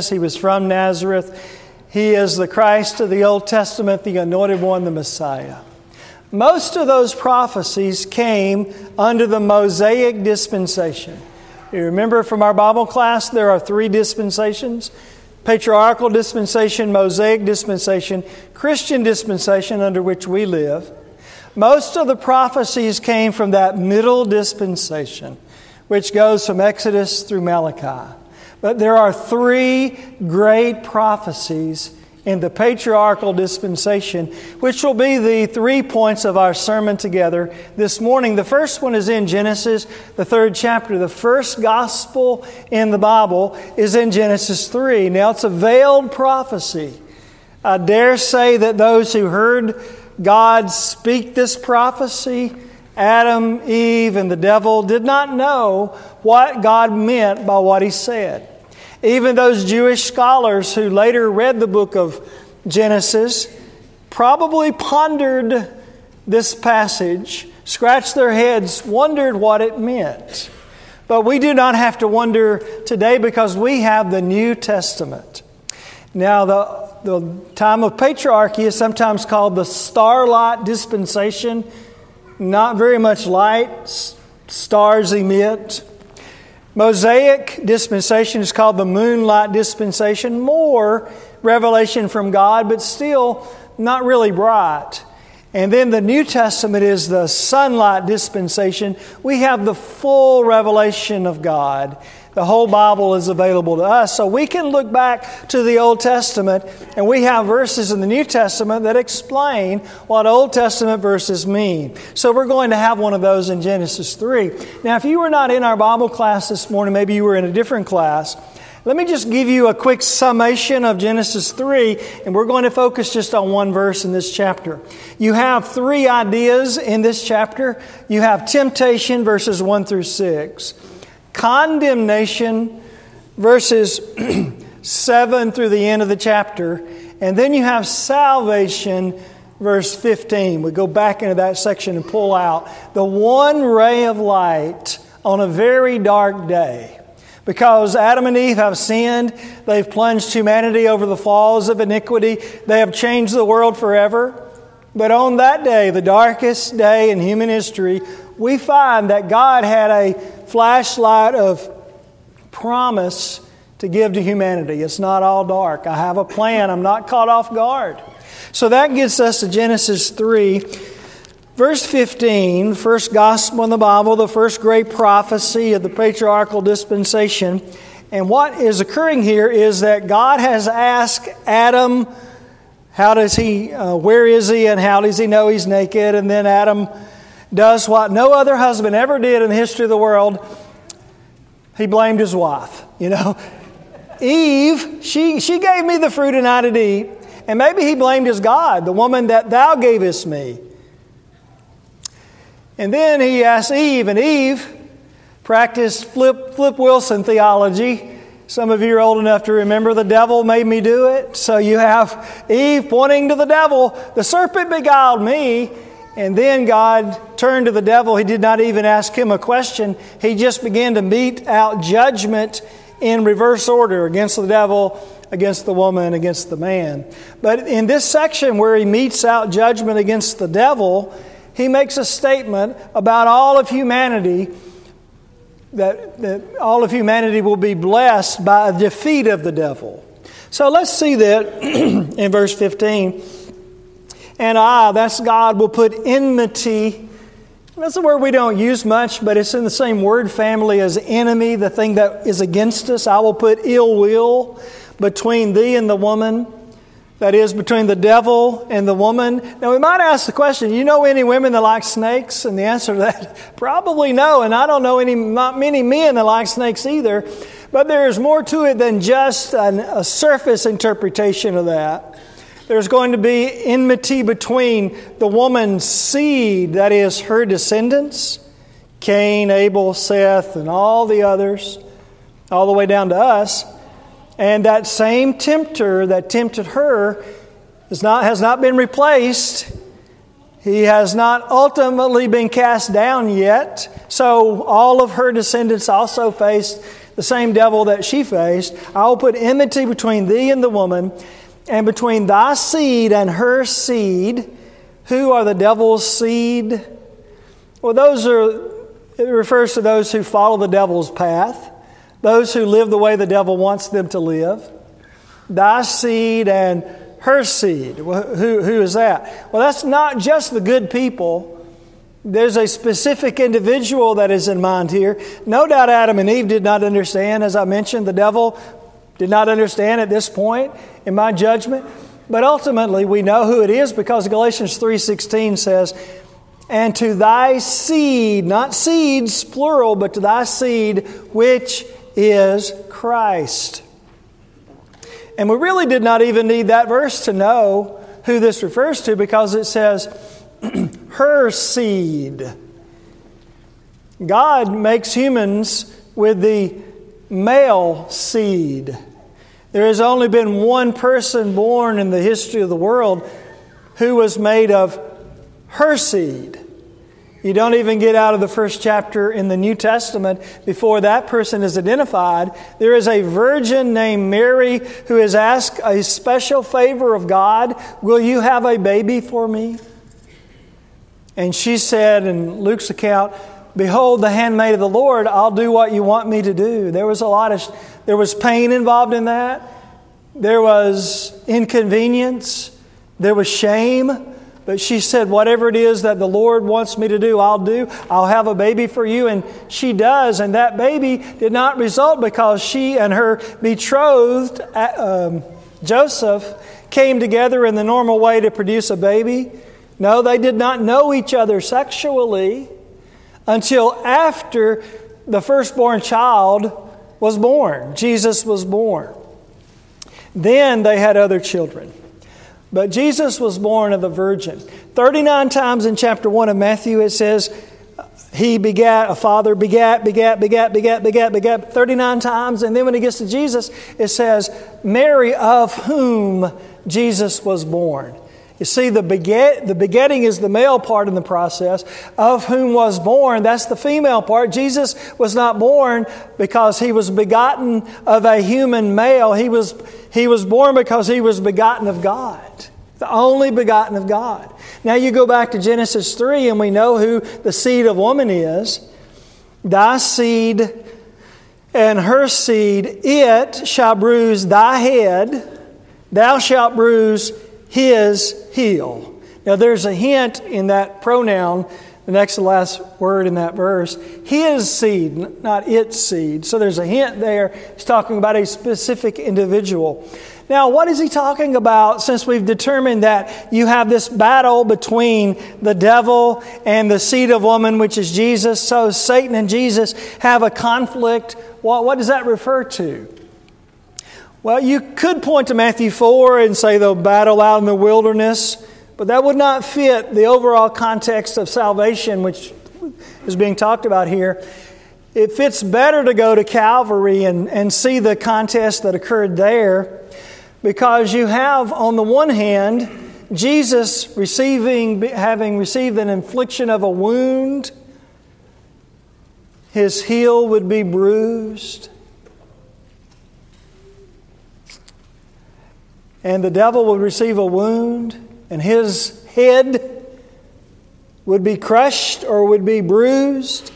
He was from Nazareth. He is the Christ of the Old Testament, the anointed one, the Messiah. Most of those prophecies came under the Mosaic dispensation. You remember from our Bible class, there are three dispensations patriarchal dispensation, Mosaic dispensation, Christian dispensation under which we live. Most of the prophecies came from that middle dispensation, which goes from Exodus through Malachi. But there are three great prophecies in the patriarchal dispensation, which will be the three points of our sermon together this morning. The first one is in Genesis, the third chapter. The first gospel in the Bible is in Genesis 3. Now, it's a veiled prophecy. I dare say that those who heard God speak this prophecy, Adam, Eve, and the devil, did not know what God meant by what he said. Even those Jewish scholars who later read the book of Genesis probably pondered this passage, scratched their heads, wondered what it meant. But we do not have to wonder today because we have the New Testament. Now, the, the time of patriarchy is sometimes called the starlight dispensation. Not very much light, stars emit. Mosaic dispensation is called the moonlight dispensation. More revelation from God, but still not really bright. And then the New Testament is the sunlight dispensation. We have the full revelation of God. The whole Bible is available to us. So we can look back to the Old Testament and we have verses in the New Testament that explain what Old Testament verses mean. So we're going to have one of those in Genesis 3. Now, if you were not in our Bible class this morning, maybe you were in a different class. Let me just give you a quick summation of Genesis 3, and we're going to focus just on one verse in this chapter. You have three ideas in this chapter. You have temptation, verses 1 through 6 condemnation, verses 7 through the end of the chapter, and then you have salvation, verse 15. We go back into that section and pull out the one ray of light on a very dark day. Because Adam and Eve have sinned, they've plunged humanity over the falls of iniquity, they have changed the world forever. But on that day, the darkest day in human history, we find that God had a flashlight of promise to give to humanity. It's not all dark. I have a plan. I'm not caught off guard. So that gets us to Genesis 3. Verse 15, first gospel in the Bible, the first great prophecy of the patriarchal dispensation. And what is occurring here is that God has asked Adam, how does he, uh, where is he, and how does he know he's naked? And then Adam does what no other husband ever did in the history of the world. He blamed his wife. You know, Eve, she, she gave me the fruit and I did eat. And maybe he blamed his God, the woman that thou gavest me. And then he asked Eve, and Eve practiced Flip, Flip Wilson theology. Some of you are old enough to remember the devil made me do it. So you have Eve pointing to the devil. The serpent beguiled me. And then God turned to the devil. He did not even ask him a question. He just began to mete out judgment in reverse order against the devil, against the woman, against the man. But in this section where he metes out judgment against the devil, he makes a statement about all of humanity that, that all of humanity will be blessed by a defeat of the devil. So let's see that in verse 15. And I, that's God, will put enmity. That's a word we don't use much, but it's in the same word family as enemy, the thing that is against us. I will put ill will between thee and the woman, that is, between the devil and the woman. Now, we might ask the question you know any women that like snakes? And the answer to that, probably no. And I don't know any, not many men that like snakes either. But there is more to it than just an, a surface interpretation of that there's going to be enmity between the woman's seed, that is, her descendants, Cain, Abel, Seth, and all the others, all the way down to us. And that same tempter that tempted her is not, has not been replaced. He has not ultimately been cast down yet. So all of her descendants also faced the same devil that she faced. I will put enmity between thee and the woman, and between thy seed and her seed. Who are the devil's seed? Well, those are, it refers to those who follow the devil's path, those who live the way the devil wants them to live. Thy seed and her seed. Well, who, who is that? Well, that's not just the good people. There's a specific individual that is in mind here. No doubt Adam and Eve did not understand. As I mentioned, the devil did not understand at this point, in my judgment. But ultimately, we know who it is because Galatians 3.16 says, And to thy seed, not seeds, plural, but to thy seed, which is Christ. And we really did not even need that verse to know who this refers to because it says, her seed. God makes humans with the male seed. There has only been one person born in the history of the world who was made of her seed. You don't even get out of the first chapter in the New Testament before that person is identified. There is a virgin named Mary who has asked a special favor of God Will you have a baby for me? And she said in Luke's account, Behold, the handmaid of the Lord, I'll do what you want me to do. There was a lot of, there was pain involved in that. There was inconvenience. There was shame. But she said, Whatever it is that the Lord wants me to do, I'll do. I'll have a baby for you. And she does. And that baby did not result because she and her betrothed, uh, um, Joseph, came together in the normal way to produce a baby. No, they did not know each other sexually until after the firstborn child was born. Jesus was born. Then they had other children. But Jesus was born of a virgin. 39 times in chapter 1 of Matthew it says, he begat, a father begat, begat, begat, begat, begat, begat 39 times. And then when he gets to Jesus, it says, Mary, of whom Jesus was born. You see, the, beget, the begetting is the male part in the process, of whom was born, that's the female part. Jesus was not born because he was begotten of a human male. He was, he was born because he was begotten of God, the only begotten of God. Now you go back to Genesis 3, and we know who the seed of woman is. Thy seed and her seed, it shall bruise thy head, thou shalt bruise his heel. Now, there's a hint in that pronoun, the next to last word in that verse, his seed, not its seed. So there's a hint there. He's talking about a specific individual. Now, what is he talking about since we've determined that you have this battle between the devil and the seed of woman, which is Jesus? So Satan and Jesus have a conflict. What, what does that refer to? Well, you could point to Matthew 4 and say the battle out in the wilderness, but that would not fit the overall context of salvation, which is being talked about here. It fits better to go to Calvary and, and see the contest that occurred there because you have, on the one hand, Jesus receiving, having received an infliction of a wound, his heel would be bruised. And the devil would receive a wound, and his head would be crushed or would be bruised.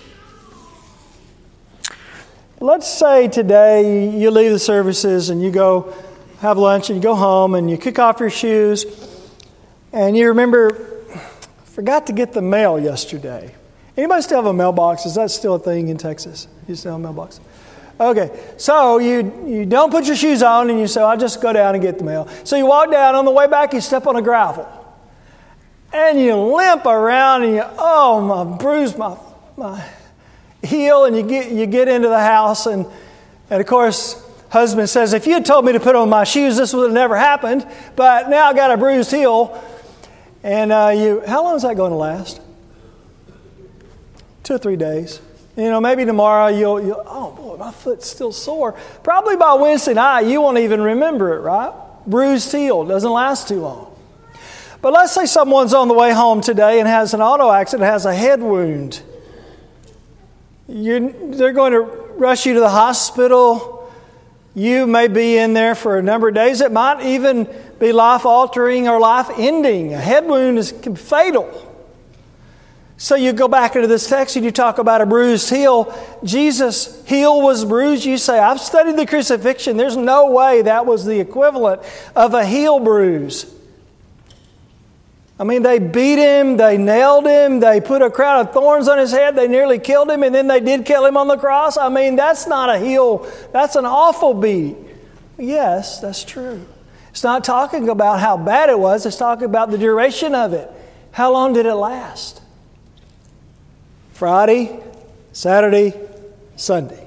Let's say today you leave the services and you go have lunch and you go home and you kick off your shoes and you remember, forgot to get the mail yesterday. Anybody still have a mailbox? Is that still a thing in Texas? You still have a mailbox? Okay, so you, you don't put your shoes on and you say, I'll just go down and get the mail. So you walk down, on the way back, you step on a gravel. And you limp around and you, oh, my bruise my, my heel, and you get, you get into the house. And, and of course, husband says, If you had told me to put on my shoes, this would have never happened. But now I got a bruised heel. And uh, you, how long is that going to last? Two or three days. You know, maybe tomorrow you'll, you'll, oh boy, my foot's still sore. Probably by Wednesday night, you won't even remember it, right? Bruised heel doesn't last too long. But let's say someone's on the way home today and has an auto accident, has a head wound. You're, they're going to rush you to the hospital. You may be in there for a number of days. It might even be life altering or life ending. A head wound is fatal. So you go back into this text and you talk about a bruised heel. Jesus' heel was bruised. You say, I've studied the crucifixion. There's no way that was the equivalent of a heel bruise. I mean, they beat him, they nailed him, they put a crown of thorns on his head, they nearly killed him, and then they did kill him on the cross. I mean, that's not a heel, that's an awful beat. Yes, that's true. It's not talking about how bad it was, it's talking about the duration of it. How long did it last? Friday, Saturday, Sunday.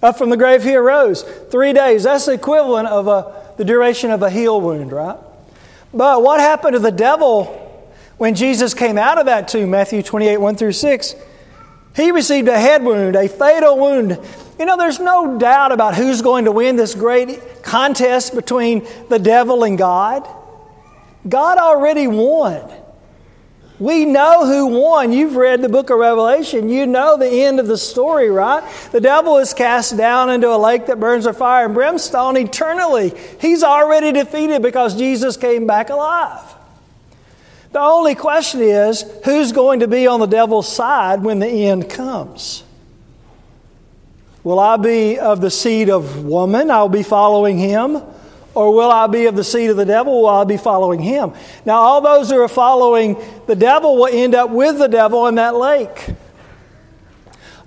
Up from the grave he arose. Three days. That's the equivalent of a, the duration of a heel wound, right? But what happened to the devil when Jesus came out of that tomb? Matthew 28, 1 through 6. He received a head wound, a fatal wound. You know, there's no doubt about who's going to win this great contest between the devil and God. God already won. We know who won. You've read the book of Revelation. You know the end of the story, right? The devil is cast down into a lake that burns with fire and brimstone eternally. He's already defeated because Jesus came back alive. The only question is who's going to be on the devil's side when the end comes? Will I be of the seed of woman? I'll be following him. Or will I be of the seed of the devil? Will I be following him? Now, all those who are following the devil will end up with the devil in that lake.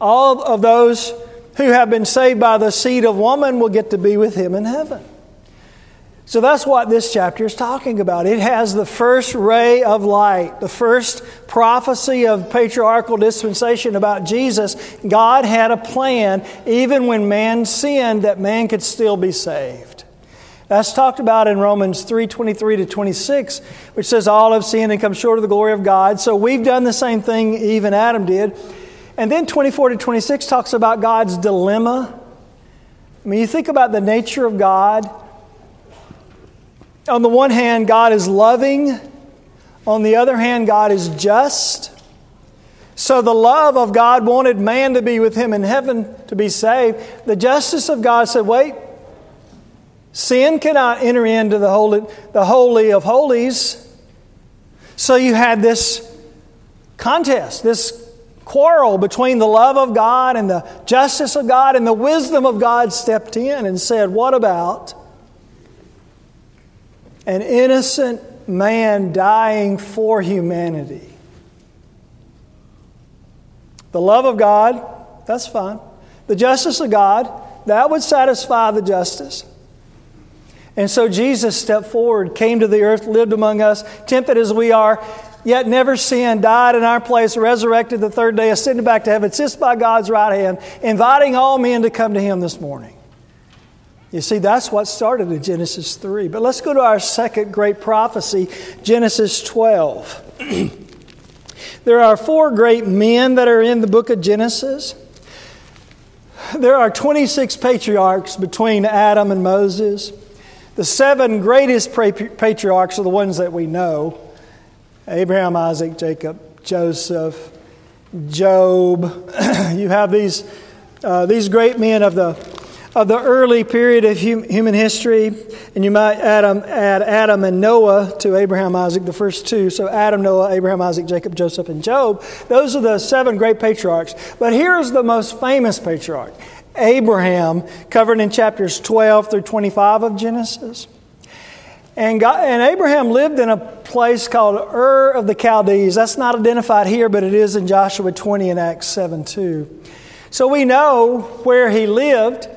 All of those who have been saved by the seed of woman will get to be with him in heaven. So that's what this chapter is talking about. It has the first ray of light, the first prophecy of patriarchal dispensation about Jesus. God had a plan, even when man sinned, that man could still be saved. That's talked about in Romans 3 23 to 26, which says, All have sinned and come short of the glory of God. So we've done the same thing even Adam did. And then 24 to 26 talks about God's dilemma. I mean, you think about the nature of God. On the one hand, God is loving. On the other hand, God is just. So the love of God wanted man to be with him in heaven to be saved. The justice of God said, wait, Sin cannot enter into the holy, the holy of holies. So you had this contest, this quarrel between the love of God and the justice of God, and the wisdom of God stepped in and said, What about an innocent man dying for humanity? The love of God, that's fine. The justice of God, that would satisfy the justice. And so Jesus stepped forward, came to the earth, lived among us, tempted as we are, yet never sinned, died in our place, resurrected the third day, ascended back to heaven, sits by God's right hand, inviting all men to come to Him this morning. You see, that's what started in Genesis 3. But let's go to our second great prophecy, Genesis 12. there are four great men that are in the book of Genesis. There are 26 patriarchs between Adam and Moses. The seven greatest patriarchs are the ones that we know Abraham, Isaac, Jacob, Joseph, Job. you have these, uh, these great men of the, of the early period of hum, human history, and you might add, um, add Adam and Noah to Abraham, Isaac, the first two. So Adam, Noah, Abraham, Isaac, Jacob, Joseph, and Job. Those are the seven great patriarchs. But here's the most famous patriarch Abraham, covered in chapters 12 through 25 of Genesis. And, God, and Abraham lived in a place called Ur of the Chaldees. That's not identified here, but it is in Joshua 20 and Acts 7 2. So we know where he lived,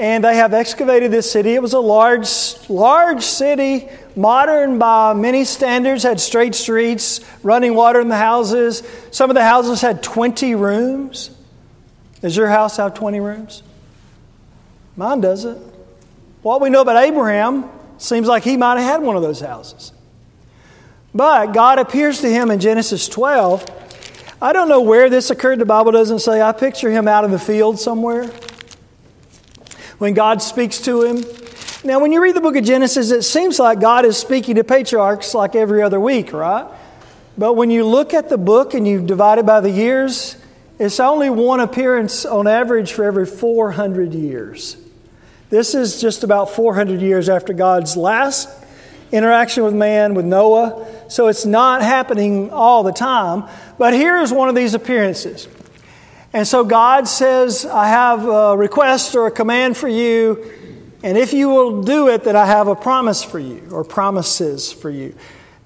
and they have excavated this city. It was a large, large city, modern by many standards, had straight streets, running water in the houses. Some of the houses had 20 rooms. Does your house have 20 rooms? Mine doesn't. What we know about Abraham seems like he might have had one of those houses. But God appears to him in Genesis 12. I don't know where this occurred. The Bible doesn't say. I picture him out in the field somewhere when God speaks to him. Now, when you read the book of Genesis, it seems like God is speaking to patriarchs like every other week, right? But when you look at the book and you divide it by the years, It's only one appearance on average for every 400 years. This is just about 400 years after God's last interaction with man, with Noah. So it's not happening all the time. But here is one of these appearances. And so God says, I have a request or a command for you. And if you will do it, that I have a promise for you, or promises for you.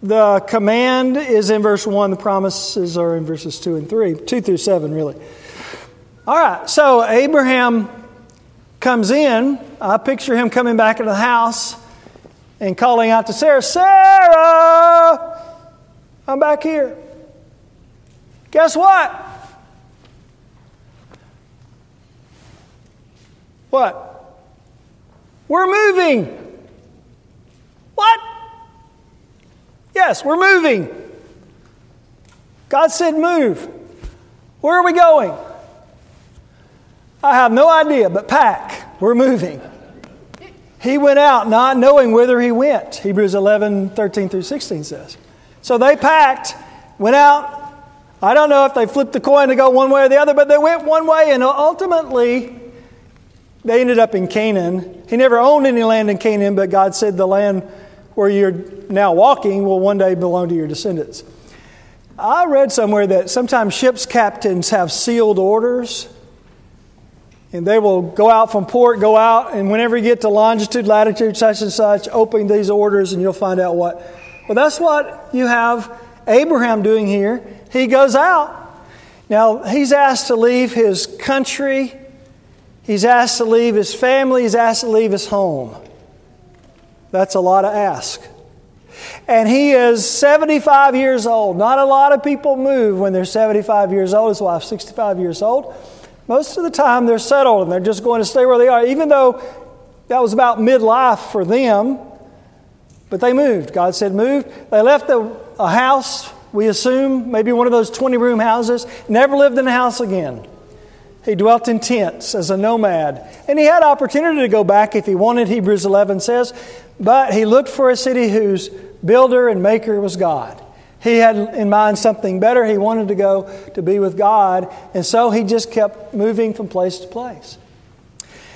The command is in verse 1, the promises are in verses 2 and 3, 2 through 7, really. All right, so Abraham comes in. I picture him coming back into the house and calling out to Sarah, Sarah, I'm back here. Guess what? What? We're moving. What? Yes, we're moving. God said, Move. Where are we going? I have no idea, but pack. We're moving. He went out not knowing whither he went. Hebrews 11, 13 through 16 says. So they packed, went out. I don't know if they flipped the coin to go one way or the other, but they went one way, and ultimately they ended up in Canaan. He never owned any land in Canaan, but God said the land where you're now walking will one day belong to your descendants. I read somewhere that sometimes ships captains have sealed orders, and they will go out from port, go out, and whenever you get to longitude, latitude, such and such, open these orders, and you'll find out what. Well, that's what you have Abraham doing here. He goes out. Now, he's asked to leave his country, he's asked to leave his family, he's asked to leave his home. That's a lot to ask. And he is 75 years old. Not a lot of people move when they're 75 years old. His wife's 65 years old. Most of the time they're settled and they're just going to stay where they are, even though that was about midlife for them. But they moved. God said, move. They left a, a house, we assume, maybe one of those 20 room houses, never lived in a house again. He dwelt in tents as a nomad. And he had opportunity to go back if he wanted, Hebrews 11 says, but he looked for a city whose builder and maker was God. He had in mind something better. He wanted to go to be with God, and so he just kept moving from place to place.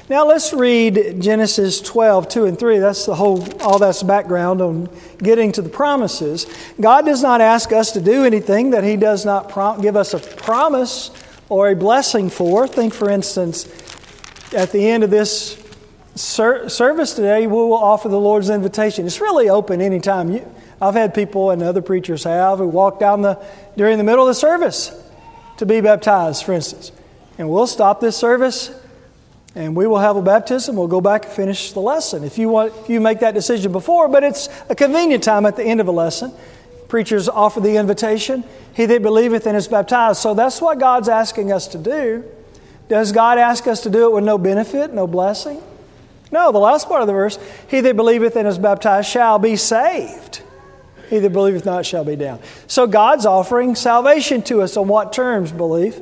Now let's read Genesis 12, 2 and 3. That's the whole, all that's background on getting to the promises. God does not ask us to do anything that He does not prom- give us a promise or a blessing for. Think, for instance, at the end of this ser- service today, we will offer the Lord's invitation. It's really open anytime. You, I've had people, and other preachers have, who walk down the during the middle of the service to be baptized, for instance. And we'll stop this service and we will have a baptism. We'll go back and finish the lesson. If you want, if you make that decision before, but it's a convenient time at the end of a lesson. Preachers offer the invitation. He that believeth and is baptized. So that's what God's asking us to do. Does God ask us to do it with no benefit, no blessing? No, the last part of the verse, he that believeth and is baptized shall be saved. He that believeth not shall be damned. So God's offering salvation to us on what terms? Belief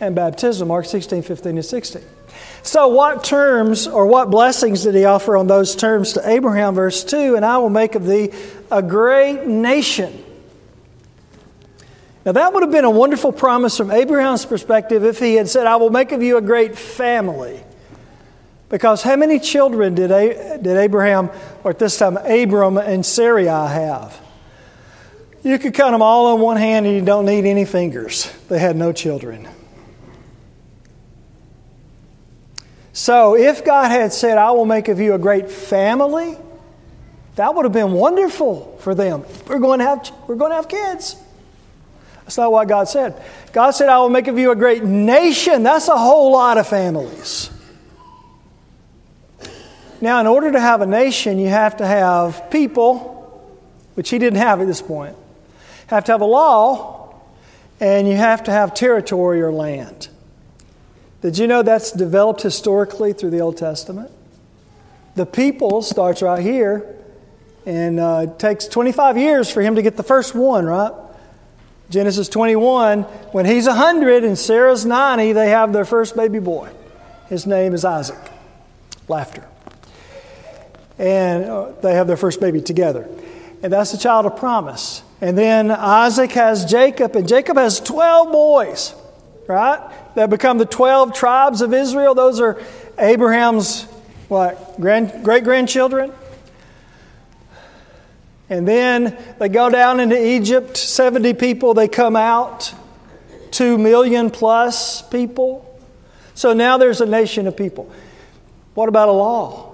and baptism, Mark 16, 15, and 16. So, what terms or what blessings did he offer on those terms to Abraham? Verse 2 And I will make of thee a great nation. Now, that would have been a wonderful promise from Abraham's perspective if he had said, I will make of you a great family. Because how many children did, a- did Abraham, or at this time, Abram and Sarai have? You could count them all on one hand and you don't need any fingers. They had no children. So if God had said, I will make of you a great family, that would have been wonderful for them. We're going to have, we're going to have kids. That's not what God said. God said, I will make of you a great nation. That's a whole lot of families. Now, in order to have a nation, you have to have people, which he didn't have at this point. You have to have a law, and you have to have territory or land. Did you know that's developed historically through the Old Testament? The people starts right here, and uh, it takes 25 years for him to get the first one, right? Genesis 21, when he's 100 and Sarah's 90, they have their first baby boy. His name is Isaac. Laughter and uh, they have their first baby together. And that's the child of promise. And then Isaac has Jacob, and Jacob has 12 boys. right? That become the 12 tribes of Israel. Those are Abraham's what grand, great grandchildren. And then they go down into Egypt, 70 people, they come out, 2 million plus people. So now there's a nation of people. What about a law?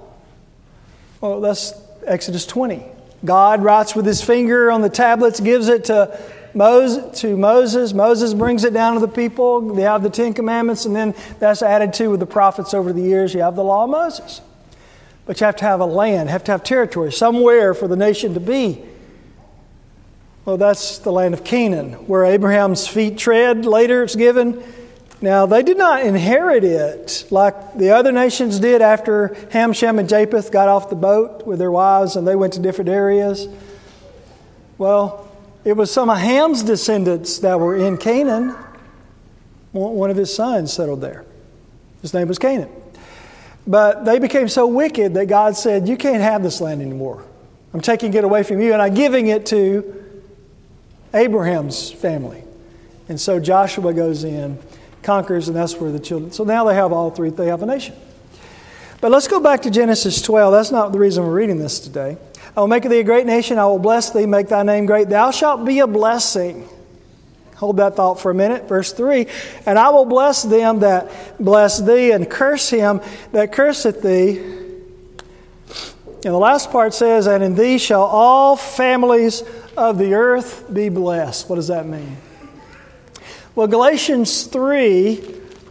Well, that's Exodus 20. God writes with his finger on the tablets, gives it to Moses, to Moses. Moses brings it down to the people. They have the Ten Commandments, and then that's added to with the prophets over the years. You have the law of Moses. But you have to have a land, have to have territory, somewhere for the nation to be. Well, that's the land of Canaan, where Abraham's feet tread. Later it's given. Now, they did not inherit it like the other nations did after Ham, Shem, and Japheth got off the boat with their wives and they went to different areas. Well, it was some of Ham's descendants that were in Canaan. One of his sons settled there. His name was Canaan. But they became so wicked that God said, You can't have this land anymore. I'm taking it away from you, and I'm giving it to Abraham's family. And so Joshua goes in, conquers, and that's where the children. So now they have all three, they have a nation. But let's go back to Genesis 12. That's not the reason we're reading this today. I will make thee a great nation. I will bless thee, make thy name great. Thou shalt be a blessing. Hold that thought for a minute. Verse 3 And I will bless them that bless thee, and curse him that curseth thee. And the last part says, And in thee shall all families of the earth be blessed. What does that mean? Well, Galatians 3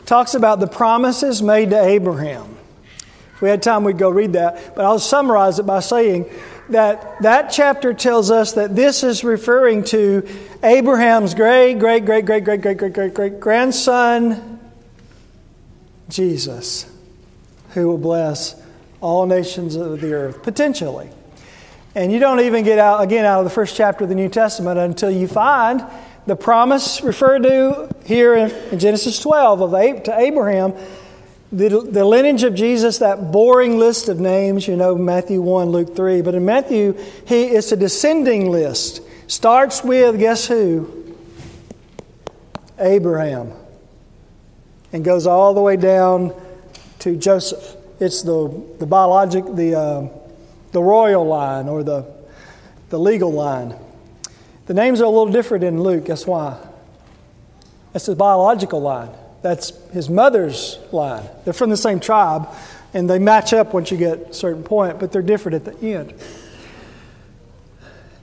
talks about the promises made to Abraham. If we had time, we'd go read that. But I'll summarize it by saying that that chapter tells us that this is referring to Abraham's great, great, great, great, great, great, great, great, great grandson, Jesus, who will bless all nations of the earth, potentially. And you don't even get out, again, out of the first chapter of the New Testament until you find the promise referred to here in, Genesis 12 of to Abraham the, the lineage of Jesus, that boring list of names, you know, Matthew 1, Luke 3. But in Matthew, he, it's a descending list. Starts with, guess who? Abraham. And goes all the way down to Joseph. It's the, the biologic, the, uh, the royal line or the, the legal line. The names are a little different in Luke. Guess why? That's the biological line. That's his mother's line. They're from the same tribe, and they match up once you get a certain point, but they're different at the end.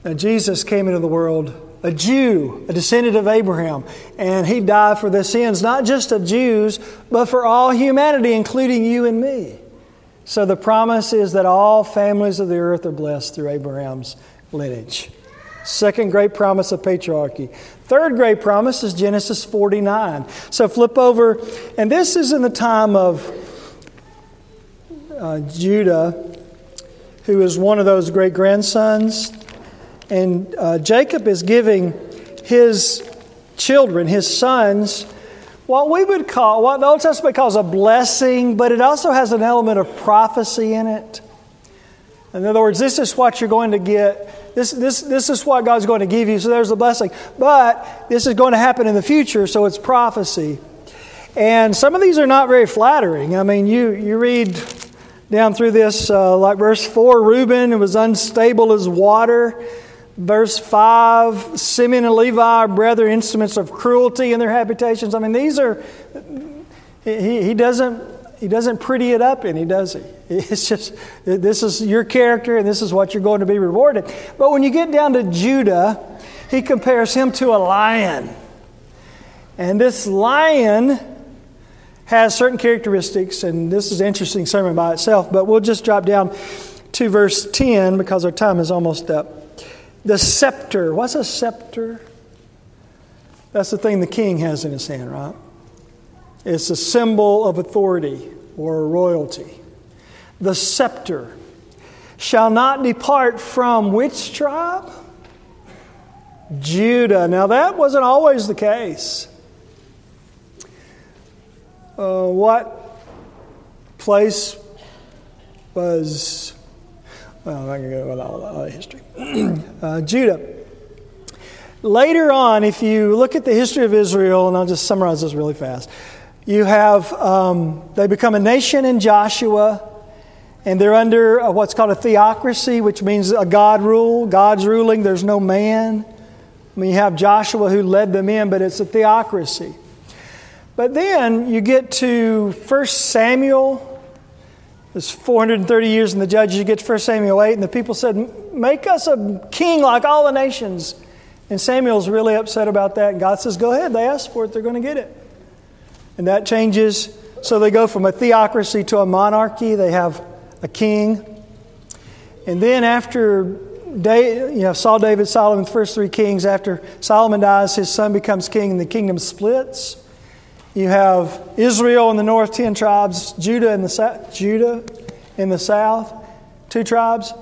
Now, Jesus came into the world a Jew, a descendant of Abraham, and he died for the sins not just of Jews, but for all humanity, including you and me. So the promise is that all families of the earth are blessed through Abraham's lineage. Second great promise of patriarchy. Third great promise is Genesis 49. So flip over, and this is in the time of uh, Judah, who is one of those great grandsons. And uh, Jacob is giving his children, his sons, what we would call, what the Old Testament calls a blessing, but it also has an element of prophecy in it. In other words, this is what you're going to get this, this, this is what God's going to give you, so there's the blessing. But this is going to happen in the future, so it's prophecy. And some of these are not very flattering. I mean, you, you read down through this, uh, like verse 4 Reuben was unstable as water. Verse 5 Simeon and Levi are brethren, instruments of cruelty in their habitations. I mean, these are, he, he doesn't he doesn't pretty it up any, does he? It's just, this is your character and this is what you're going to be rewarded. But when you get down to Judah, he compares him to a lion. And this lion has certain characteristics, and this is an interesting sermon by itself, but we'll just drop down to verse 10 because our time is almost up. The scepter. What's a scepter? That's the thing the king has in his hand, right? It's a symbol of authority or royalty. The scepter shall not depart from which tribe? Judah. Now, that wasn't always the case. Uh, what place was, well, I'm not going to go into all that history. uh, Judah. Later on, if you look at the history of Israel, and I'll just summarize this really fast, you have, um, they become a nation in Joshua, and they're under a, what's called a theocracy, which means a God rule. God's ruling, there's no man. I mean, you have Joshua who led them in, but it's a theocracy. But then you get to 1 Samuel. It's 430 years in the judges. You get to 1 Samuel 8, and the people said, Make us a king like all the nations. And Samuel's really upset about that. And God says, Go ahead. They asked for it, they're going to get it. And that changes. So they go from a theocracy to a monarchy. They have a king. And then after David, you know, Saul, David, Solomon, the first three kings, after Solomon dies, his son becomes king and the kingdom splits. You have Israel in the north, ten tribes, Judah in the south, Judah in the south, two tribes.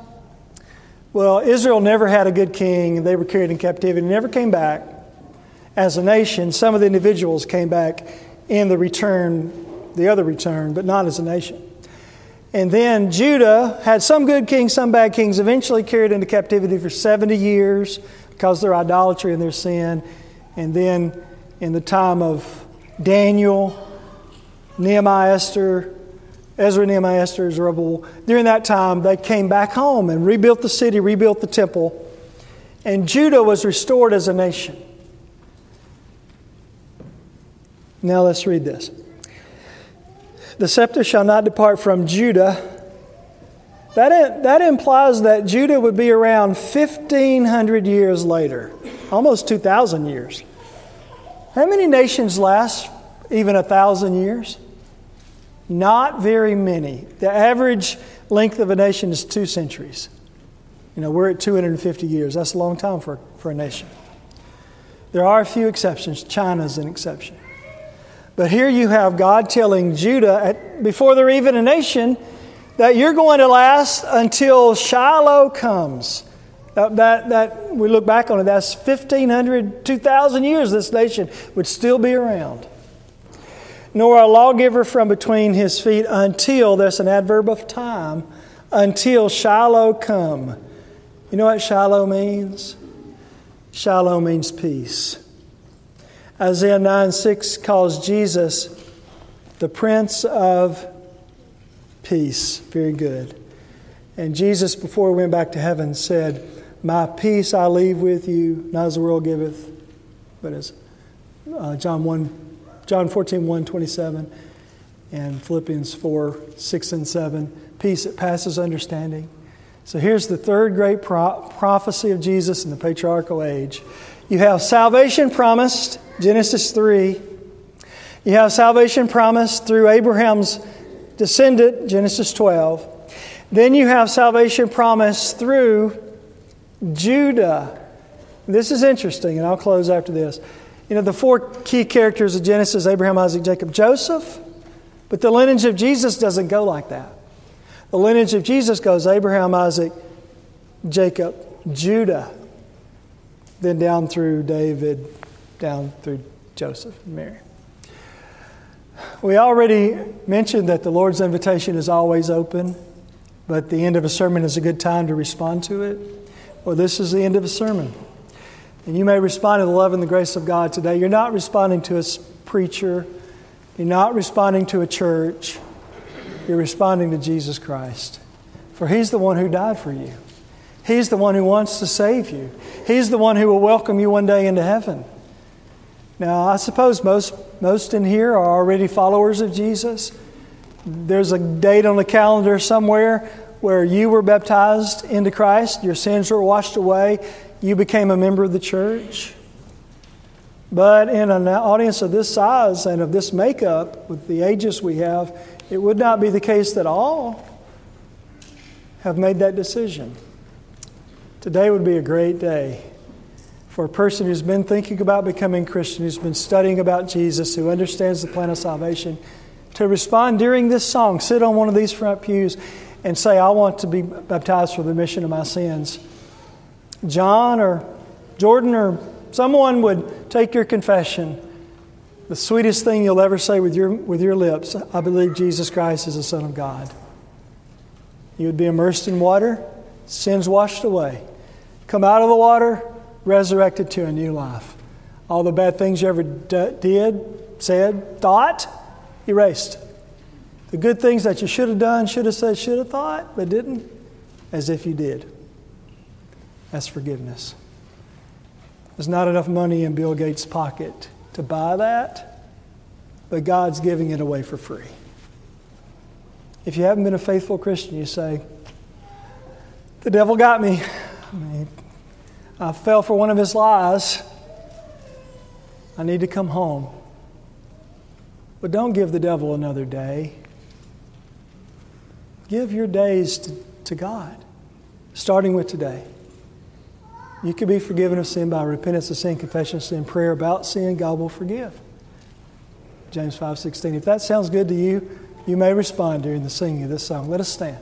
Well, Israel never had a good king. They were carried in captivity, never came back as a nation. Some of the individuals came back in the return, the other return, but not as a nation. And then Judah had some good kings, some bad kings, eventually carried into captivity for 70 years because of their idolatry and their sin. And then in the time of Daniel, Nehemiah, Esther, Ezra, Nehemiah, Esther, Zerubbabel. During that time, they came back home and rebuilt the city, rebuilt the temple, and Judah was restored as a nation. Now let's read this. The scepter shall not depart from Judah. That, that implies that Judah would be around 1,500 years later, almost 2,000 years. How many nations last even a thousand years? Not very many. The average length of a nation is two centuries. You know, we're at 250 years. That's a long time for, for a nation. There are a few exceptions. China's an exception. But here you have God telling Judah, at, before they're even a nation, that you're going to last until Shiloh comes. That, that we look back on it, that's 1,500, 2,000 years this nation would still be around nor a lawgiver from between his feet until, there's an adverb of time, until Shiloh come. You know what Shiloh means? Shiloh means peace. Isaiah 9 6 calls Jesus the Prince of Peace. Very good. And Jesus, before he went back to heaven, said, My peace I leave with you, not as the world giveth, but as uh, John 1 John 14, 1, 27, and Philippians 4, 6 and 7. Peace that passes understanding. So here's the third great pro- prophecy of Jesus in the patriarchal age. You have salvation promised, Genesis 3. You have salvation promised through Abraham's descendant, Genesis 12. Then you have salvation promised through Judah. This is interesting, and I'll close after this. You know, the four key characters of Genesis Abraham, Isaac, Jacob, Joseph. But the lineage of Jesus doesn't go like that. The lineage of Jesus goes Abraham, Isaac, Jacob, Judah, then down through David, down through Joseph and Mary. We already mentioned that the Lord's invitation is always open, but the end of a sermon is a good time to respond to it. Well, this is the end of a sermon. And you may respond to the love and the grace of God today. You're not responding to a preacher, you're not responding to a church, you're responding to Jesus Christ. For He's the one who died for you, He's the one who wants to save you, He's the one who will welcome you one day into heaven. Now, I suppose most, most in here are already followers of Jesus. There's a date on the calendar somewhere where you were baptized into Christ, your sins were washed away, you became a member of the church. But in an audience of this size and of this makeup, with the ages we have, it would not be the case that all have made that decision. Today would be a great day for a person who's been thinking about becoming Christian, who's been studying about Jesus, who understands the plan of salvation, to respond during this song, sit on one of these front pews, and say, I want to be baptized for the remission of my sins. John or Jordan or someone would take your confession, the sweetest thing you'll ever say with your, with your lips, I believe Jesus Christ is the Son of God. You would be immersed in water, sins washed away. Come out of the water, resurrected to a new life. All the bad things you ever d- did, said, thought, erased. The good things that you should have done, should have said, should have thought, but didn't, as if you did. That's forgiveness. There's not enough money in Bill Gates' pocket to buy that, but God's giving it away for free. If you haven't been a faithful Christian, you say, The devil got me. I, fell for one of his lies. I need to come home. But don't give the devil another day. Give your days to, to God, starting with today. You can be forgiven of sin by repentance of sin, confession of sin, prayer about sin. God will forgive. James 5:16. If that sounds good to you, you may respond during the singing of this song. Let us stand.